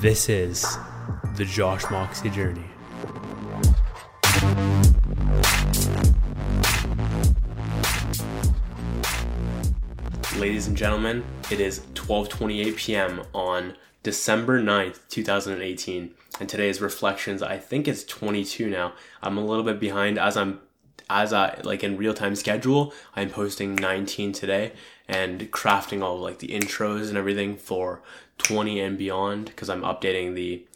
This is the Josh Moxie journey. Ladies and gentlemen, it is 12:28 p.m. on December 9th, 2018, and today's reflections. I think it's 22 now. I'm a little bit behind as I'm as I like in real time schedule. I'm posting 19 today and crafting all like the intros and everything for 20 and beyond because I'm updating the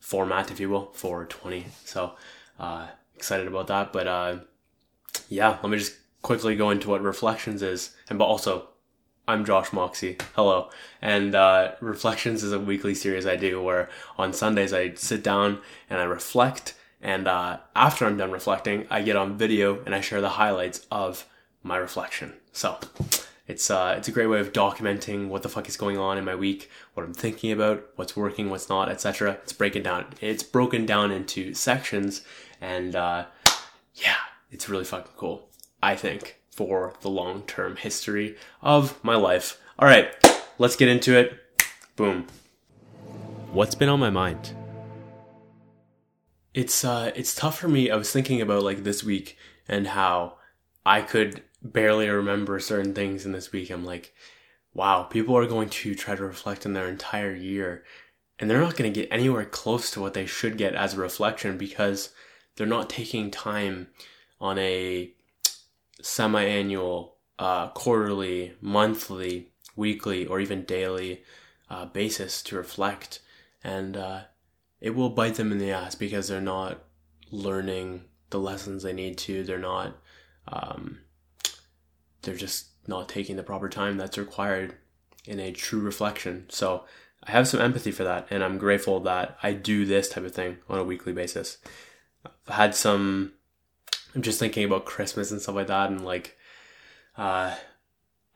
format, if you will, for 20. So uh, excited about that. But uh, yeah, let me just quickly go into what reflections is, and but also I'm Josh Moxie. Hello. And uh, Reflections is a weekly series I do where on Sundays I sit down and I reflect. And uh, after I'm done reflecting, I get on video and I share the highlights of my reflection. So it's uh, it's a great way of documenting what the fuck is going on in my week, what I'm thinking about, what's working, what's not, etc. It's breaking down. It's broken down into sections, and uh, yeah, it's really fucking cool. I think for the long term history of my life. All right, let's get into it. Boom. What's been on my mind? It's uh it's tough for me. I was thinking about like this week and how I could barely remember certain things in this week. I'm like, wow, people are going to try to reflect on their entire year and they're not going to get anywhere close to what they should get as a reflection because they're not taking time on a semi-annual, uh, quarterly, monthly, weekly, or even daily uh, basis to reflect, and uh, it will bite them in the ass because they're not learning the lessons they need to. They're not. Um, they're just not taking the proper time that's required in a true reflection. So I have some empathy for that, and I'm grateful that I do this type of thing on a weekly basis. I've had some I'm just thinking about Christmas and stuff like that, and like, uh,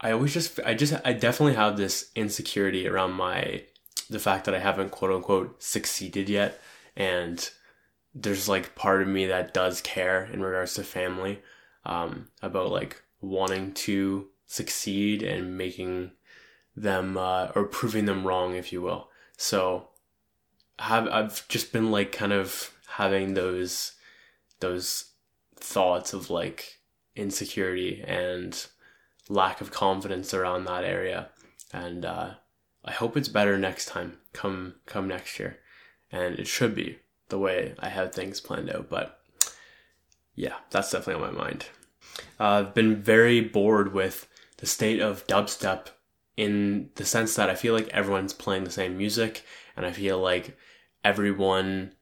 I always just, I just, I definitely have this insecurity around my, the fact that I haven't quote unquote succeeded yet, and there's like part of me that does care in regards to family, um, about like wanting to succeed and making them uh, or proving them wrong, if you will. So, have I've just been like kind of having those those thoughts of like insecurity and lack of confidence around that area. And uh, I hope it's better next time, come come next year. And it should be the way I have things planned out. But yeah, that's definitely on my mind. Uh, I've been very bored with the state of dubstep in the sense that I feel like everyone's playing the same music, and I feel like everyone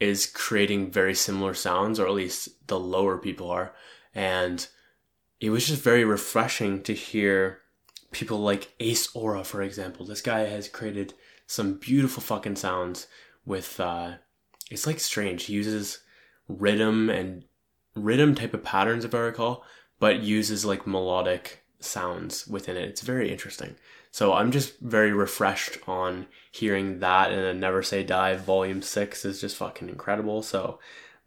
is creating very similar sounds, or at least the lower people are. And it was just very refreshing to hear people like Ace Aura, for example. This guy has created some beautiful fucking sounds with, uh, it's like strange. He uses rhythm and rhythm type of patterns, if I recall, but uses like melodic sounds within it. It's very interesting. So I'm just very refreshed on hearing that and then Never Say Die Volume 6 is just fucking incredible. So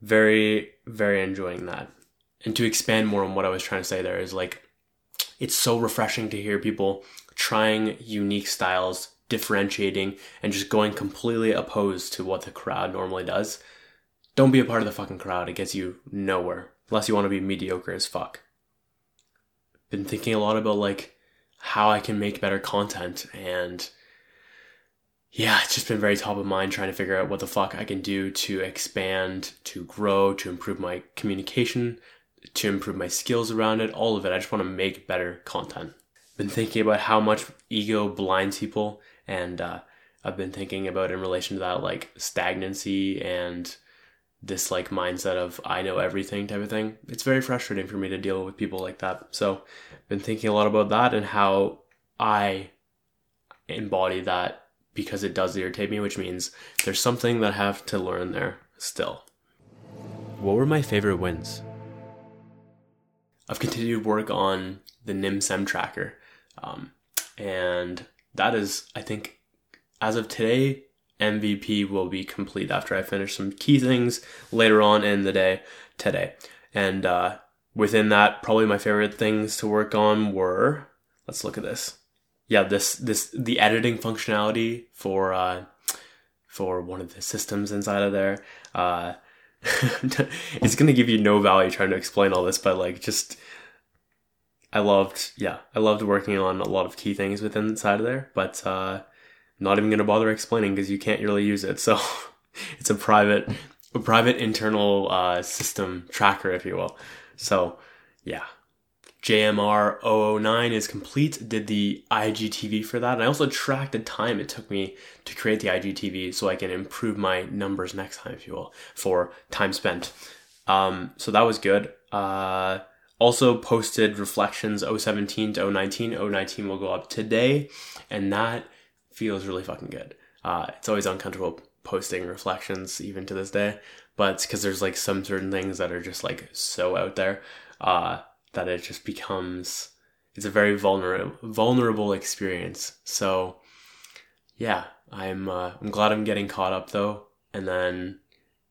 very, very enjoying that. And to expand more on what I was trying to say there is like, it's so refreshing to hear people trying unique styles, differentiating, and just going completely opposed to what the crowd normally does. Don't be a part of the fucking crowd. It gets you nowhere. Unless you want to be mediocre as fuck. Been thinking a lot about like how I can make better content. And yeah, it's just been very top of mind trying to figure out what the fuck I can do to expand, to grow, to improve my communication, to improve my skills around it, all of it. I just want to make better content. Been thinking about how much ego blinds people, and uh, I've been thinking about in relation to that, like stagnancy and this like mindset of I know everything type of thing. It's very frustrating for me to deal with people like that. So I've been thinking a lot about that and how I embody that because it does irritate me, which means there's something that I have to learn there still. What were my favorite wins? I've continued work on the NIMSEM tracker. Um, and that is, I think, as of today, MVP will be complete after I finish some key things later on in the day today. And uh, within that, probably my favorite things to work on were let's look at this. Yeah, this this the editing functionality for uh, for one of the systems inside of there. Uh, it's gonna give you no value trying to explain all this, but like just I loved yeah, I loved working on a lot of key things within inside of there, but uh not even gonna bother explaining because you can't really use it. So it's a private a private internal uh system tracker, if you will. So yeah, JMR 009 is complete. Did the IGTV for that. And I also tracked the time it took me to create the IGTV so I can improve my numbers next time, if you will, for time spent. Um, so that was good. Uh, also posted reflections 017 to 019. 019 will go up today, and that feels really fucking good. Uh, it's always uncomfortable posting reflections even to this day, but it's because there's like some certain things that are just like so out there. Uh, that it just becomes it's a very vulnerable vulnerable experience. So yeah, I'm uh, I'm glad I'm getting caught up though. And then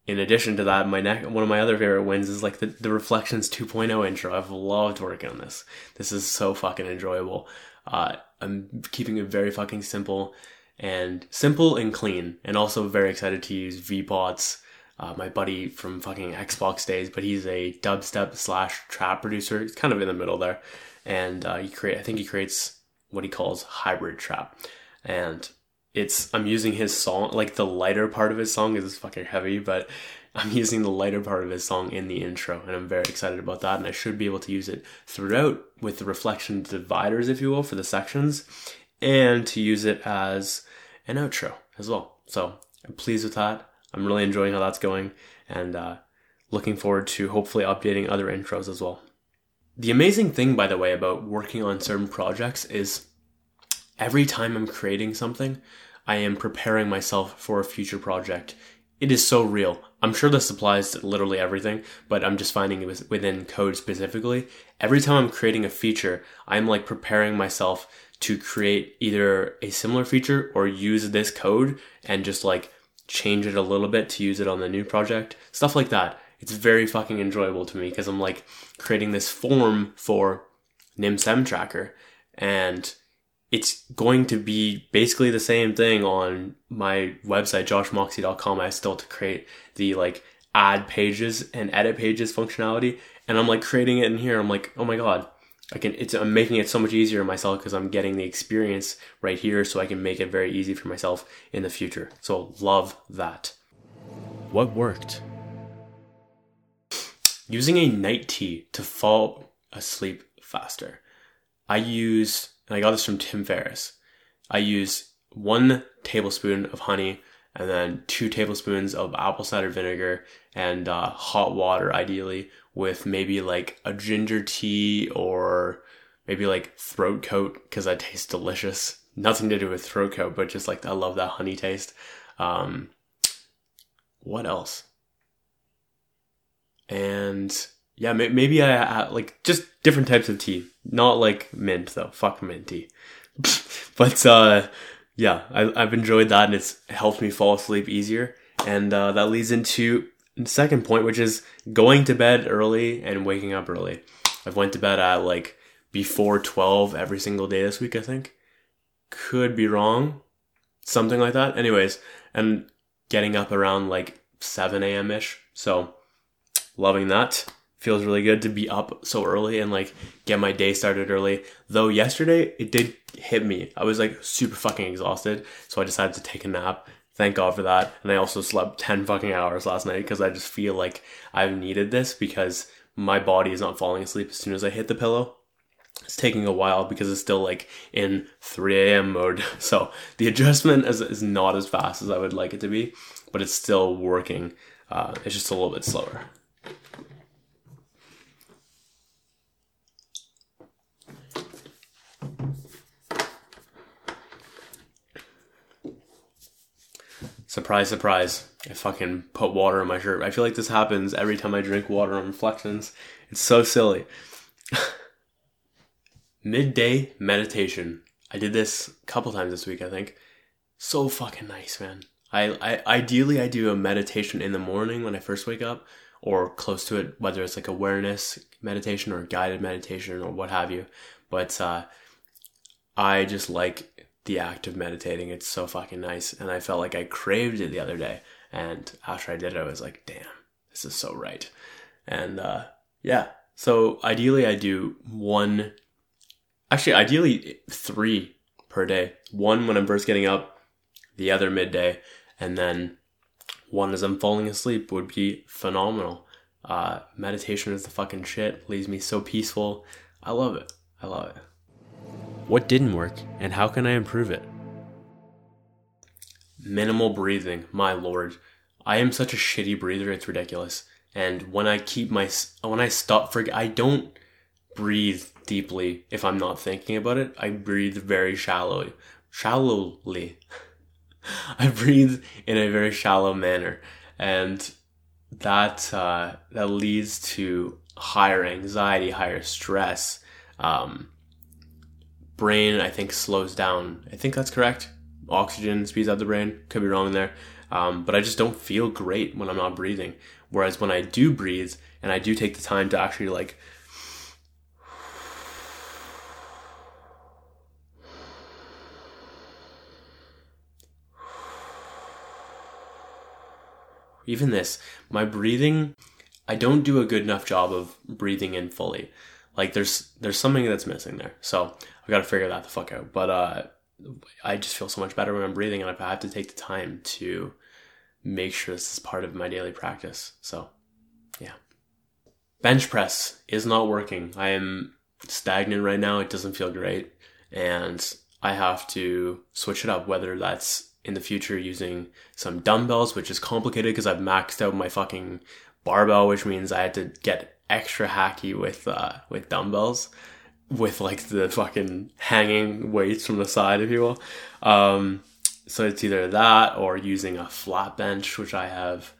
in addition to that, my neck one of my other favorite wins is like the, the Reflections 2.0 intro. I've loved working on this. This is so fucking enjoyable. Uh, I'm keeping it very fucking simple and simple and clean, and also very excited to use VPots uh, my buddy from fucking Xbox days, but he's a dubstep slash trap producer. He's kind of in the middle there, and uh, he create. I think he creates what he calls hybrid trap, and it's I'm using his song like the lighter part of his song is fucking heavy, but I'm using the lighter part of his song in the intro, and I'm very excited about that. And I should be able to use it throughout with the reflection dividers, if you will, for the sections, and to use it as an outro as well. So I'm pleased with that. I'm really enjoying how that's going and uh, looking forward to hopefully updating other intros as well. The amazing thing, by the way, about working on certain projects is every time I'm creating something, I am preparing myself for a future project. It is so real. I'm sure this applies to literally everything, but I'm just finding it within code specifically. Every time I'm creating a feature, I'm like preparing myself to create either a similar feature or use this code and just like change it a little bit to use it on the new project, stuff like that. It's very fucking enjoyable to me because I'm like creating this form for NimSem tracker and it's going to be basically the same thing on my website, joshmoxie.com. I still have to create the like add pages and edit pages functionality. And I'm like creating it in here. I'm like, oh my God, I can, it's, I'm making it so much easier myself because I'm getting the experience right here so I can make it very easy for myself in the future. So love that. What worked? Using a night tea to fall asleep faster. I use, and I got this from Tim Ferriss. I use one tablespoon of honey and then two tablespoons of apple cider vinegar and uh, hot water, ideally, with maybe like a ginger tea or maybe like throat coat because that tastes delicious. Nothing to do with throat coat, but just like I love that honey taste. Um, what else? And yeah, maybe I, I like just different types of tea, not like mint though. Fuck mint tea. but uh, yeah, I, I've enjoyed that and it's helped me fall asleep easier. And uh, that leads into second point, which is going to bed early and waking up early. I've went to bed at like before 12 every single day this week, I think. Could be wrong. Something like that. Anyways, and getting up around like 7 a.m. ish. So loving that. Feels really good to be up so early and like get my day started early. Though yesterday it did hit me. I was like super fucking exhausted. So I decided to take a nap Thank God for that. And I also slept 10 fucking hours last night because I just feel like I've needed this because my body is not falling asleep as soon as I hit the pillow. It's taking a while because it's still like in 3 a.m. mode. So the adjustment is, is not as fast as I would like it to be, but it's still working. Uh, it's just a little bit slower. Surprise, surprise. I fucking put water in my shirt. I feel like this happens every time I drink water on reflections. It's so silly. Midday meditation. I did this a couple times this week, I think. So fucking nice, man. I, I ideally I do a meditation in the morning when I first wake up or close to it, whether it's like awareness meditation or guided meditation or what have you. But uh, I just like the act of meditating. It's so fucking nice. And I felt like I craved it the other day. And after I did it, I was like, damn, this is so right. And uh, yeah, so ideally, I do one, actually, ideally, three per day. One when I'm first getting up, the other midday, and then one as I'm falling asleep would be phenomenal. Uh, meditation is the fucking shit. Leaves me so peaceful. I love it. I love it. What didn't work, and how can I improve it? Minimal breathing, my lord. I am such a shitty breather, it's ridiculous. And when I keep my, when I stop for, I don't breathe deeply if I'm not thinking about it. I breathe very shallowly, shallowly. I breathe in a very shallow manner, and that uh, that leads to higher anxiety, higher stress. Um, brain, I think, slows down. I think that's correct. Oxygen speeds up the brain. Could be wrong there. Um, but I just don't feel great when I'm not breathing. Whereas when I do breathe and I do take the time to actually like even this, my breathing, I don't do a good enough job of breathing in fully. Like there's there's something that's missing there. So I've got to figure that the fuck out. But uh, I just feel so much better when I'm breathing, and I have to take the time to make sure this is part of my daily practice. So, yeah. Bench press is not working. I am stagnant right now. It doesn't feel great. And I have to switch it up, whether that's in the future using some dumbbells, which is complicated because I've maxed out my fucking barbell, which means I had to get extra hacky with, uh, with dumbbells with like the fucking hanging weights from the side, if you will. Um, so it's either that or using a flat bench, which I have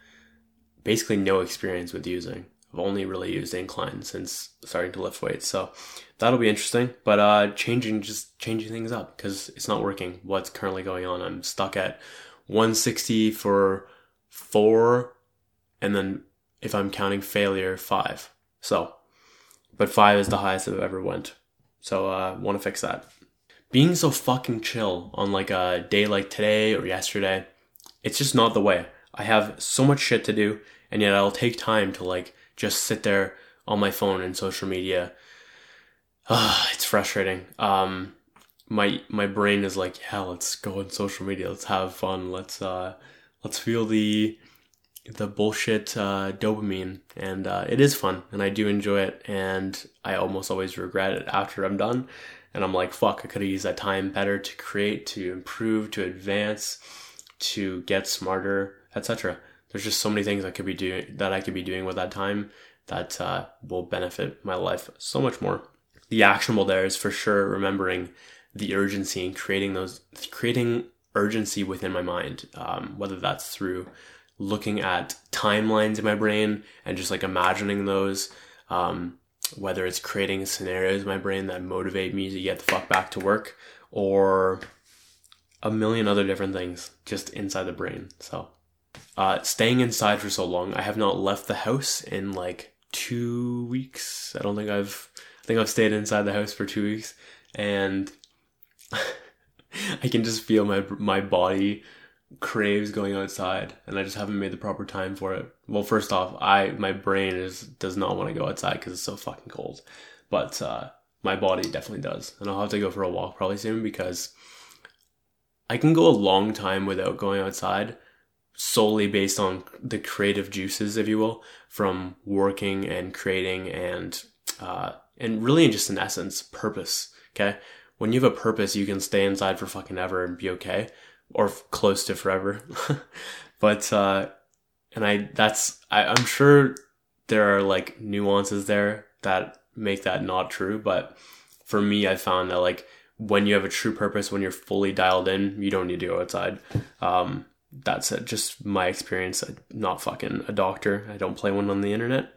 basically no experience with using. I've only really used incline since starting to lift weights. So that'll be interesting. But uh, changing, just changing things up because it's not working. What's currently going on? I'm stuck at 160 for four, and then if I'm counting failure, five. So, but five is the highest I've ever went. So I uh, want to fix that being so fucking chill on like a day like today or yesterday, it's just not the way. I have so much shit to do, and yet I'll take time to like just sit there on my phone and social media. Uh, it's frustrating. Um, my my brain is like, yeah, let's go on social media. Let's have fun. Let's uh, let's feel the the bullshit uh, dopamine, and uh, it is fun, and I do enjoy it, and I almost always regret it after I'm done and I'm like, fuck, I could have used that time better to create, to improve, to advance, to get smarter, etc. There's just so many things I could be doing that I could be doing with that time that uh, will benefit my life so much more. The actionable there is for sure remembering the urgency and creating those, creating urgency within my mind, um, whether that's through looking at timelines in my brain and just like imagining those, um, whether it's creating scenarios in my brain that motivate me to get the fuck back to work or a million other different things just inside the brain. So, uh, staying inside for so long, I have not left the house in like two weeks. I don't think I've, I think I've stayed inside the house for two weeks and I can just feel my, my body craves going outside and I just haven't made the proper time for it. Well, first off, I my brain is does not want to go outside because it's so fucking cold, but uh, my body definitely does, and I'll have to go for a walk probably soon because I can go a long time without going outside solely based on the creative juices, if you will, from working and creating and uh, and really just in essence purpose. Okay, when you have a purpose, you can stay inside for fucking ever and be okay or close to forever. but uh, and I that's I, I'm sure there are like nuances there that make that not true. But for me, I found that like when you have a true purpose, when you're fully dialed in, you don't need to go outside. Um, that's it. Just my experience. I'm not fucking a doctor. I don't play one on the internet.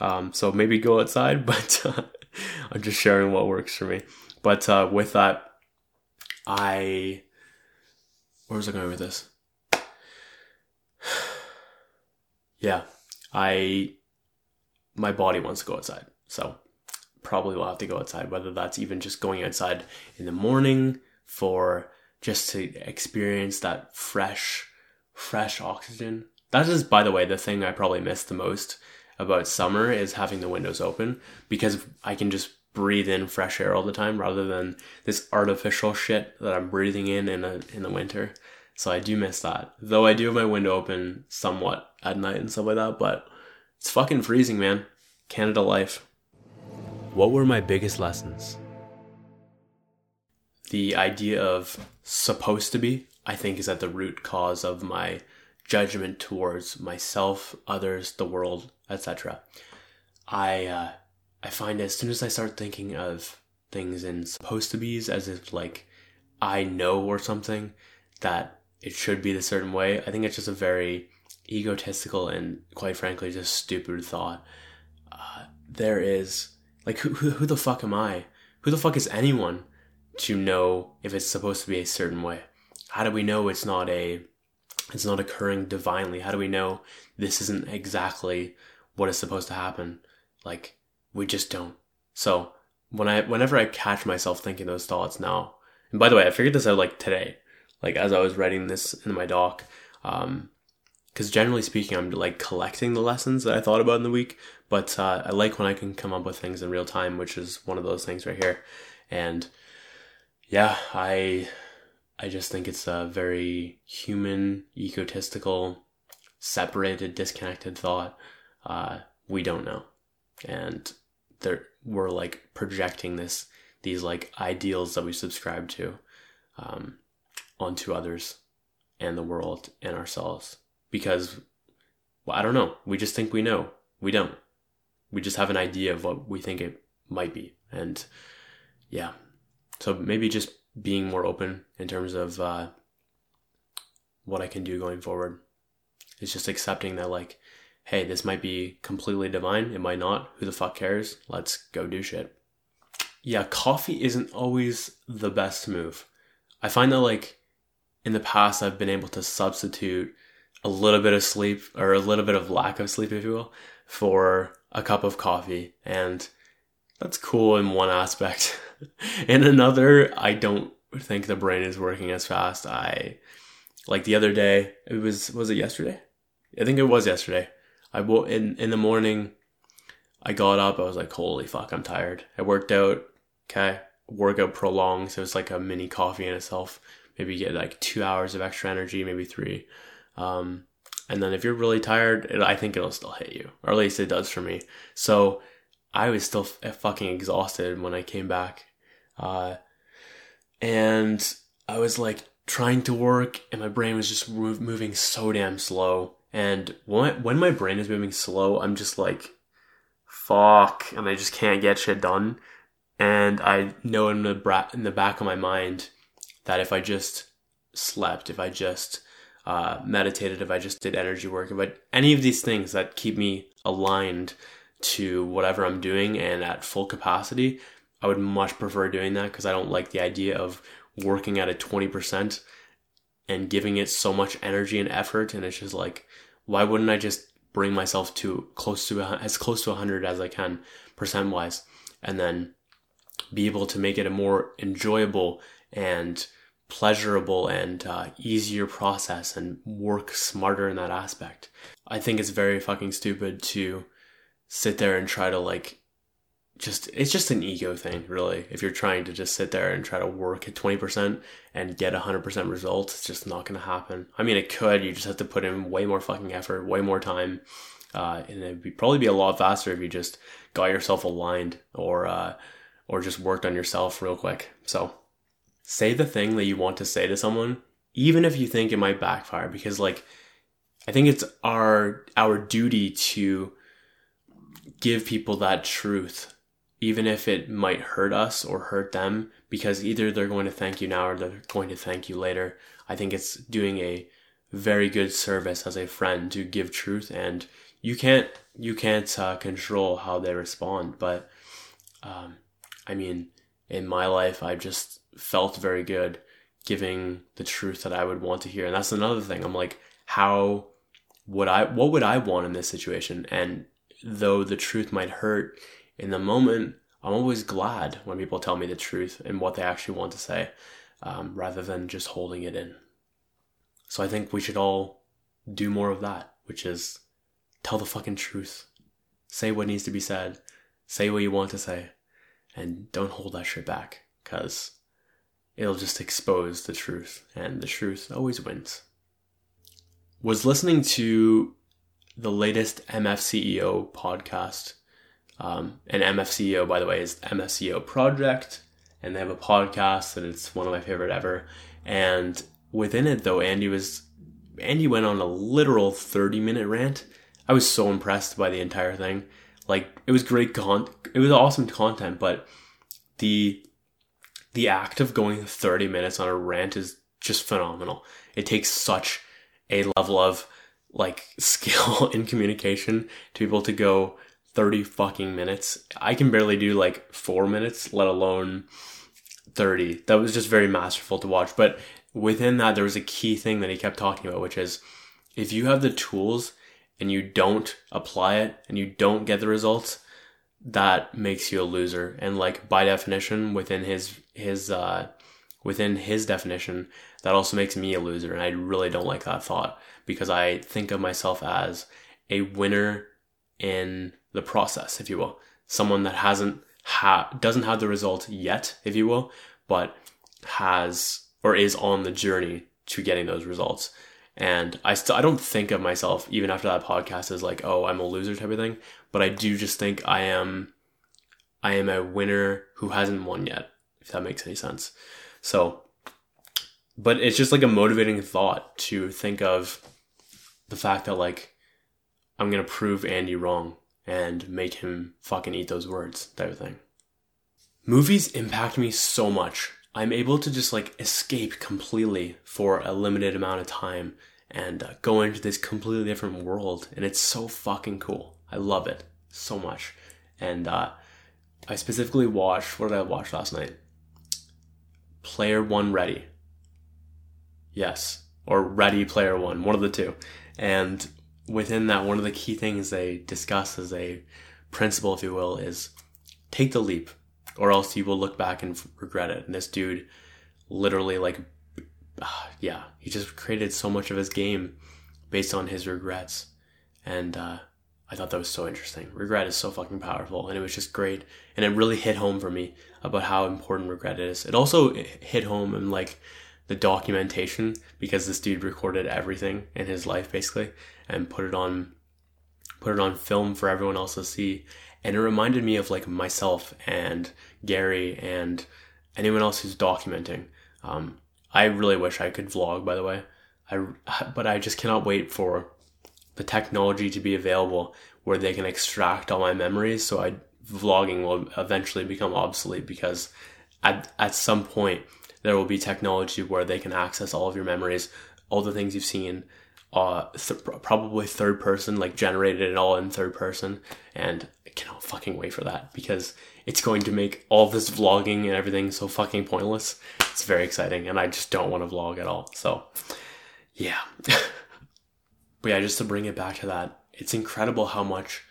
Um, so maybe go outside, but uh, I'm just sharing what works for me. But uh, with that, I where was I going with this? yeah, I my body wants to go outside, so probably we'll have to go outside. Whether that's even just going outside in the morning for just to experience that fresh, fresh oxygen. That is, by the way, the thing I probably miss the most about summer is having the windows open because I can just breathe in fresh air all the time rather than this artificial shit that I'm breathing in in, a, in the winter. So I do miss that. Though I do have my window open somewhat at night and stuff like that, but it's fucking freezing, man. Canada life. What were my biggest lessons? The idea of supposed to be, I think, is at the root cause of my judgment towards myself, others, the world, etc. I uh, I find as soon as I start thinking of things in supposed to be's as if like I know or something that it should be the certain way, I think it's just a very egotistical and quite frankly just stupid thought. Uh, there is like who, who who the fuck am I? Who the fuck is anyone to know if it's supposed to be a certain way? How do we know it's not a it's not occurring divinely? How do we know this isn't exactly what is supposed to happen? Like we just don't. So when I whenever I catch myself thinking those thoughts now, and by the way, I figured this out like today, like as I was writing this in my doc, um, because generally speaking, I'm like collecting the lessons that I thought about in the week. But uh, I like when I can come up with things in real time, which is one of those things right here. And yeah, I I just think it's a very human, egotistical, separated, disconnected thought. Uh, we don't know, and there we're like projecting this these like ideals that we subscribe to um, onto others and the world and ourselves because well, I don't know. We just think we know. We don't. We just have an idea of what we think it might be, and yeah. So maybe just being more open in terms of uh, what I can do going forward. It's just accepting that like hey, this might be completely divine. It might not. Who the fuck cares? Let's go do shit. Yeah, coffee isn't always the best move. I find that like in the past, I've been able to substitute a little bit of sleep or a little bit of lack of sleep, if you will, for a cup of coffee. And that's cool in one aspect. in another, I don't think the brain is working as fast. I like the other day, it was was it yesterday? I think it was yesterday. I woke in in the morning. I got up. I was like, "Holy fuck, I'm tired." I worked out. Okay, workout prolonged, so it's like a mini coffee in itself. Maybe you get like two hours of extra energy, maybe three. Um, and then if you're really tired, it, I think it'll still hit you, or at least it does for me. So I was still f- fucking exhausted when I came back, uh, and I was like trying to work, and my brain was just moving so damn slow. And when, when my brain is moving slow, I'm just like, fuck, and I just can't get shit done. And I know in the bra- in the back of my mind that if I just slept, if I just uh, meditated, if I just did energy work, if I any of these things that keep me aligned to whatever I'm doing and at full capacity, I would much prefer doing that because I don't like the idea of working at a 20% and giving it so much energy and effort. And it's just like, why wouldn't I just bring myself to close to as close to 100 as I can percent wise and then be able to make it a more enjoyable and pleasurable and uh, easier process and work smarter in that aspect. I think it's very fucking stupid to sit there and try to like just it's just an ego thing really. If you're trying to just sit there and try to work at 20% and get 100% results it's just not going to happen. I mean it could you just have to put in way more fucking effort way more time uh, and it'd be, probably be a lot faster if you just got yourself aligned or uh, or just worked on yourself real quick. So say the thing that you want to say to someone even if you think it might backfire because like i think it's our our duty to give people that truth even if it might hurt us or hurt them, because either they're going to thank you now or they're going to thank you later. I think it's doing a very good service as a friend to give truth, and you can't you can't uh, control how they respond. But um, I mean, in my life, I've just felt very good giving the truth that I would want to hear, and that's another thing. I'm like, how would I? What would I want in this situation? And though the truth might hurt in the moment, I'm always glad when people tell me the truth and what they actually want to say. um, rather than just holding it in. So I think we should all do more of that, which is tell the fucking truth. Say what needs to be said. Say what you want to say. And don't hold that shit back, because it'll just expose the truth, and the truth always wins. Was listening to the latest MFCEO podcast. Um, and MFCEO, by the way, is MFCEO Project, and they have a podcast, and it's one of my favorite ever. And within it, though, Andy was Andy went on a literal thirty minute rant. I was so impressed by the entire thing. Like it was great con, it was awesome content, but the the act of going 30 minutes on a rant is just phenomenal. It takes such a level of like skill in communication to be able to go 30 fucking minutes. I can barely do like four minutes, let alone 30. That was just very masterful to watch. But within that, there was a key thing that he kept talking about, which is if you have the tools and you don't apply it and you don't get the results, that makes you a loser. And like by definition, within his his uh, within his definition, that also makes me a loser. And I really don't like that thought because I think of myself as a winner in the process, if you will. Someone that hasn't ha doesn't have the result yet, if you will, but has or is on the journey to getting those results. And I still I don't think of myself even after that podcast as like, oh, I'm a loser type of thing. But I do just think I am I am a winner who hasn't won yet, if that makes any sense. So but it's just like a motivating thought to think of the fact that like I'm gonna prove Andy wrong and make him fucking eat those words type of thing. Movies impact me so much I'm able to just like escape completely for a limited amount of time and uh, go into this completely different world. And it's so fucking cool. I love it so much. And uh, I specifically watched, what did I watch last night? Player One Ready. Yes. Or Ready Player One, one of the two. And within that, one of the key things they discuss as a principle, if you will, is take the leap or else you will look back and regret it. And this dude literally like yeah, he just created so much of his game based on his regrets. And uh, I thought that was so interesting. Regret is so fucking powerful, and it was just great. And it really hit home for me about how important regret is. It also hit home and like the documentation because this dude recorded everything in his life basically and put it on put it on film for everyone else to see and it reminded me of like myself and Gary and anyone else who's documenting. Um, I really wish I could vlog, by the way. I, but I just cannot wait for the technology to be available where they can extract all my memories. So I vlogging will eventually become obsolete because at at some point there will be technology where they can access all of your memories, all the things you've seen, uh, th- probably third person, like generated it all in third person. And I cannot fucking wait for that because it's going to make all this vlogging and everything so fucking pointless. It's very exciting, and I just don't want to vlog at all. So, yeah. but yeah, just to bring it back to that, it's incredible how much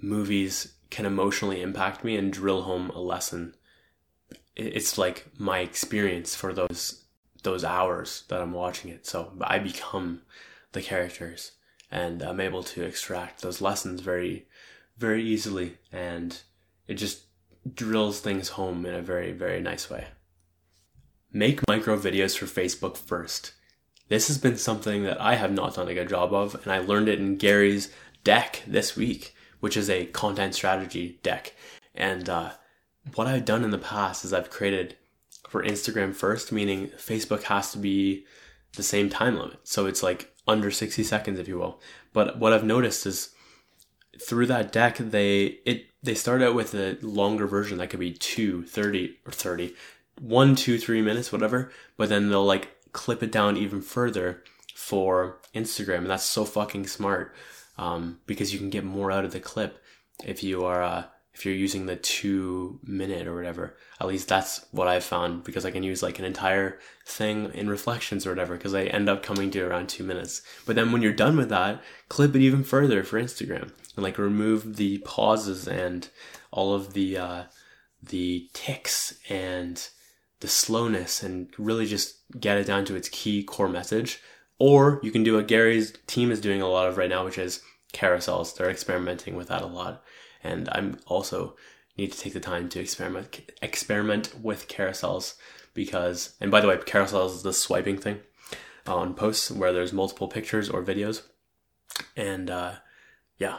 movies can emotionally impact me and drill home a lesson. It's like my experience for those those hours that I'm watching it. So I become the characters and I'm able to extract those lessons very, very easily. And it just drills things home in a very, very nice way. Make micro videos for Facebook first. This has been something that I have not done a good job of, and I learned it in Gary's deck this week, which is a content strategy deck. And uh, what I've done in the past is I've created for Instagram first, meaning Facebook has to be the same time limit. So it's like under 60 seconds, if you will. But what I've noticed is through that deck, they it they start out with a longer version that could be two, 30 or 30, one, two, three minutes, whatever. But then they'll like clip it down even further for Instagram. And that's so fucking smart um, because you can get more out of the clip if you are uh, if you're using the two minute or whatever. At least that's what I've found because I can use like an entire thing in reflections or whatever because I end up coming to around two minutes. But then when you're done with that, clip it even further for Instagram and like remove the pauses and all of the uh, the ticks and the slowness and really just get it down to its key core message. Or you can do what Gary's team is doing a lot of right now, which is carousels. They're experimenting with that a lot. And I'm also need to take the time to experiment experiment with carousels because and by the way, carousels is the swiping thing on posts where there's multiple pictures or videos. And uh, yeah,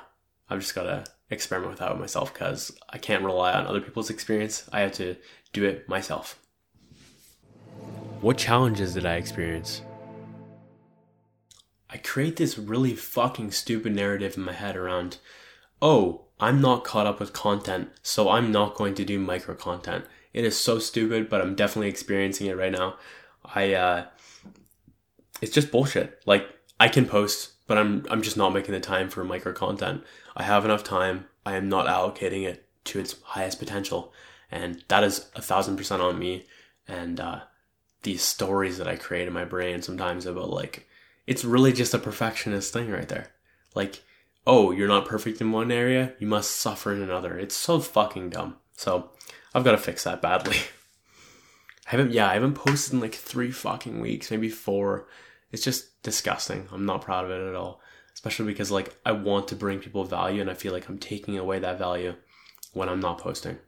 I've just gotta experiment with that with myself because I can't rely on other people's experience. I have to do it myself. What challenges did I experience? I create this really fucking stupid narrative in my head around, oh, I'm not caught up with content, so I'm not going to do micro content. It is so stupid, but I'm definitely experiencing it right now. I, uh, it's just bullshit. Like, I can post, but I'm, I'm just not making the time for micro content. I have enough time. I am not allocating it to its highest potential. And that is a thousand percent on me. And, uh, these stories that I create in my brain sometimes about like, it's really just a perfectionist thing right there. Like, oh, you're not perfect in one area, you must suffer in another. It's so fucking dumb. So I've got to fix that badly. I haven't, yeah, I haven't posted in like three fucking weeks, maybe four. It's just disgusting. I'm not proud of it at all. Especially because like I want to bring people value and I feel like I'm taking away that value when I'm not posting.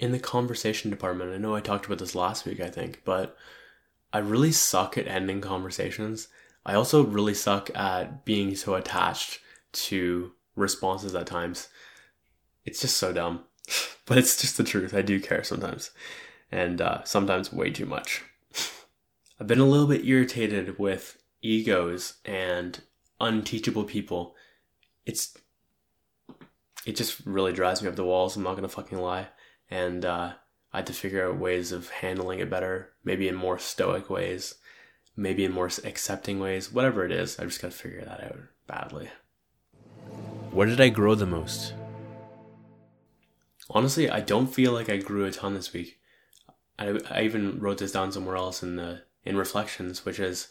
In the conversation department, I know I talked about this last week, I think, but I really suck at ending conversations. I also really suck at being so attached to responses at times. It's just so dumb. but it's just the truth. I do care sometimes. And uh, sometimes way too much. I've been a little bit irritated with egos and unteachable people. It's it just really drives me up the walls, I'm not gonna fucking lie. And uh, I had to figure out ways of handling it better, maybe in more stoic ways maybe in more accepting ways, whatever it is. I just got to figure that out badly. Where did I grow the most? Honestly, I don't feel like I grew a ton this week. I, I even wrote this down somewhere else in the in reflections, which is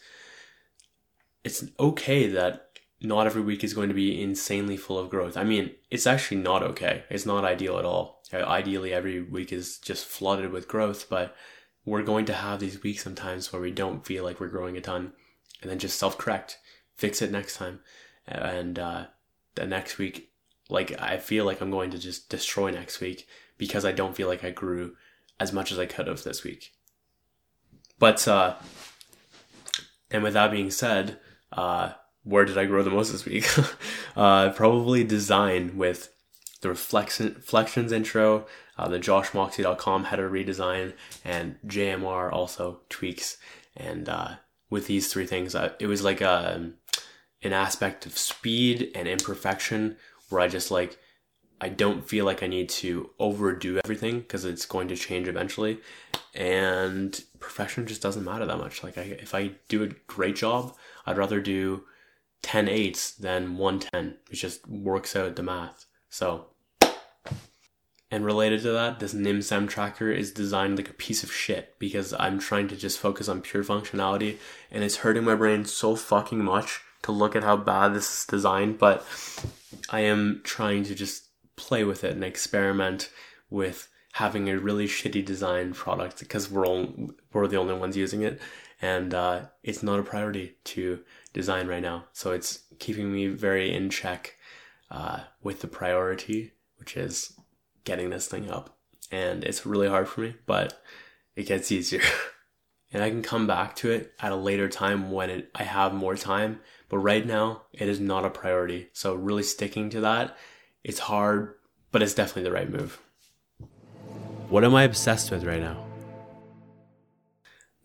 it's okay that not every week is going to be insanely full of growth. I mean, it's actually not okay. It's not ideal at all. Ideally, every week is just flooded with growth, but we're going to have these weeks sometimes where we don't feel like we're growing a ton and then just self correct, fix it next time. And uh, the next week, like I feel like I'm going to just destroy next week because I don't feel like I grew as much as I could have this week. But, uh, and with that being said, uh, where did I grow the most this week? uh, probably design with the reflection, reflections intro, uh, the joshmoxie.com header redesign, and JMR also tweaks. And uh, with these three things, uh, it was like a, um, an aspect of speed and imperfection where I just like, I don't feel like I need to overdo everything because it's going to change eventually. And perfection just doesn't matter that much. Like, I, if I do a great job, I'd rather do 10 eights than 110. It just works out the math. So and related to that, this NimSem tracker is designed like a piece of shit because I'm trying to just focus on pure functionality and it's hurting my brain so fucking much to look at how bad this is designed, but I am trying to just play with it and experiment with having a really shitty design product because we're all we're the only ones using it and uh, it's not a priority to design right now. So it's keeping me very in check uh, with the priority which is getting this thing up. And it's really hard for me, but it gets easier. and I can come back to it at a later time when it, I have more time. But right now, it is not a priority. So, really sticking to that, it's hard, but it's definitely the right move. What am I obsessed with right now?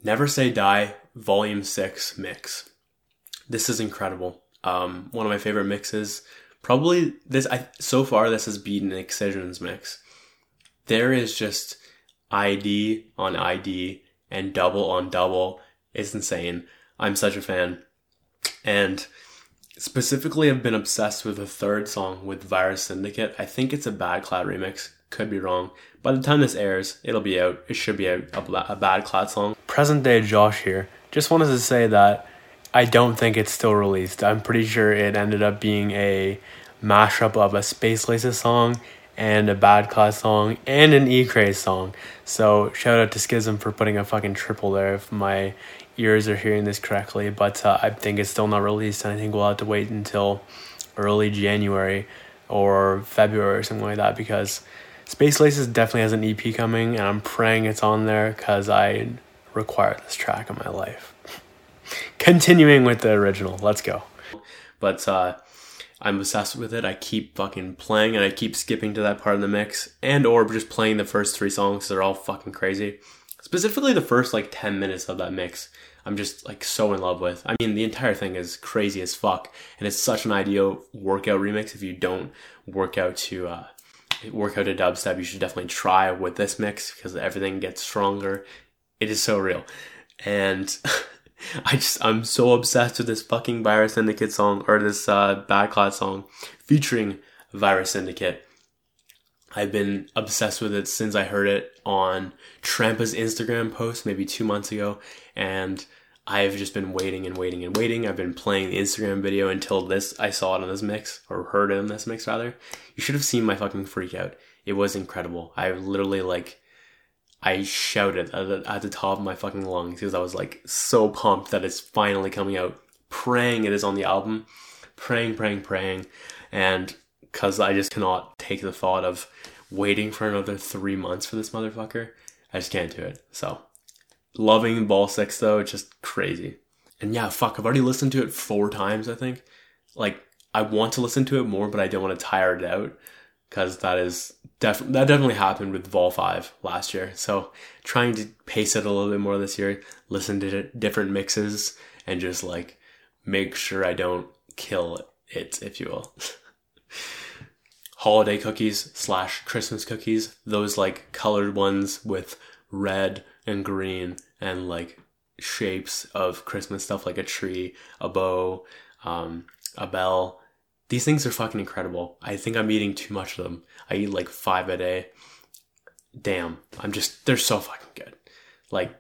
Never Say Die Volume 6 mix. This is incredible. Um, one of my favorite mixes Probably this. I so far this has beaten an Excision's mix. There is just ID on ID and double on double. It's insane. I'm such a fan, and specifically, I've been obsessed with the third song with Virus Syndicate. I think it's a Bad Cloud remix. Could be wrong. By the time this airs, it'll be out. It should be a, a, a Bad Cloud song. Present day Josh here. Just wanted to say that I don't think it's still released. I'm pretty sure it ended up being a mashup of a Space Laces song and a Bad Klaas song and an E Craze song. So shout out to SKisM for putting a fucking triple there if my ears are hearing this correctly. But uh, I think it's still not released, and I think we'll have to wait until early January or February or something like that because Space Laces definitely has an EP coming, and I'm praying it's on there because I require this track in my life. Continuing with the original, let's go. But uh, I'm obsessed with it. I keep fucking playing and I keep skipping to that part of the mix and or just playing the first three songs. They're all fucking crazy. Specifically the first like 10 minutes of that mix. I'm just like so in love with. I mean, the entire thing is crazy as fuck and it's such an ideal workout remix if you don't work out to uh work out to dubstep, you should definitely try with this mix because everything gets stronger. It is so real. And I just I'm so obsessed with this fucking Virus Syndicate song or this uh, Bad Klaas song featuring Virus Syndicate. I've been obsessed with it since I heard it on Trampa's Instagram post maybe two months ago, and I've just been waiting and waiting and waiting. I've been playing the Instagram video until this I saw it on this mix or heard it in this mix rather. You should have seen my fucking freak out. It was incredible. I literally like I shouted at the, at the top of my fucking lungs because I was like so pumped that it's finally coming out. Praying it is on the album, praying, praying, praying, and because I just cannot take the thought of waiting for another three months for this motherfucker, I just can't do it. So, loving Vol Six though, it's just crazy. And yeah, fuck, I've already listened to it four times. I think, like, I want to listen to it more, but I don't want to tire it out because that is that definitely happened with Vol 5 last year. So trying to pace it a little bit more this year, listen to different mixes, and just like make sure I don't kill it, if you will. Holiday cookies slash Christmas cookies, those like colored ones with red and green and like shapes of Christmas stuff like a tree, a bow, um, a bell these things are fucking incredible. I think I'm eating too much of them. I eat like five a day. Damn, I'm just, they're so fucking good. Like,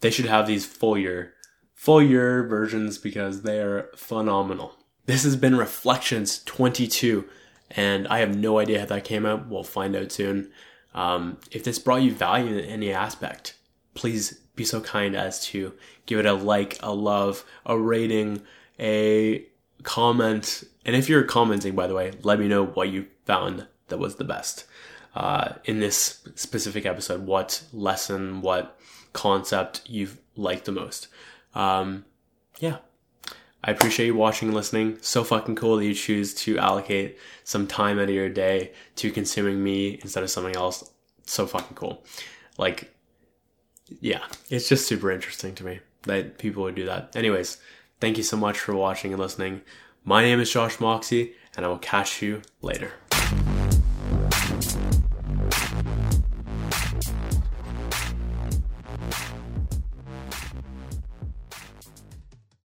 they should have these full year, full year versions because they are phenomenal. This has been Reflections 22, and I have no idea how that came out. We'll find out soon. Um, if this brought you value in any aspect, please be so kind as to give it a like, a love, a rating, a comment. And if you're commenting, by the way, let me know what you found that was the best uh, in this specific episode. What lesson, what concept you've liked the most. Um, yeah. I appreciate you watching and listening. So fucking cool that you choose to allocate some time out of your day to consuming me instead of something else. So fucking cool. Like, yeah, it's just super interesting to me that people would do that. Anyways, Thank you so much for watching and listening. My name is Josh Moxie, and I will catch you later.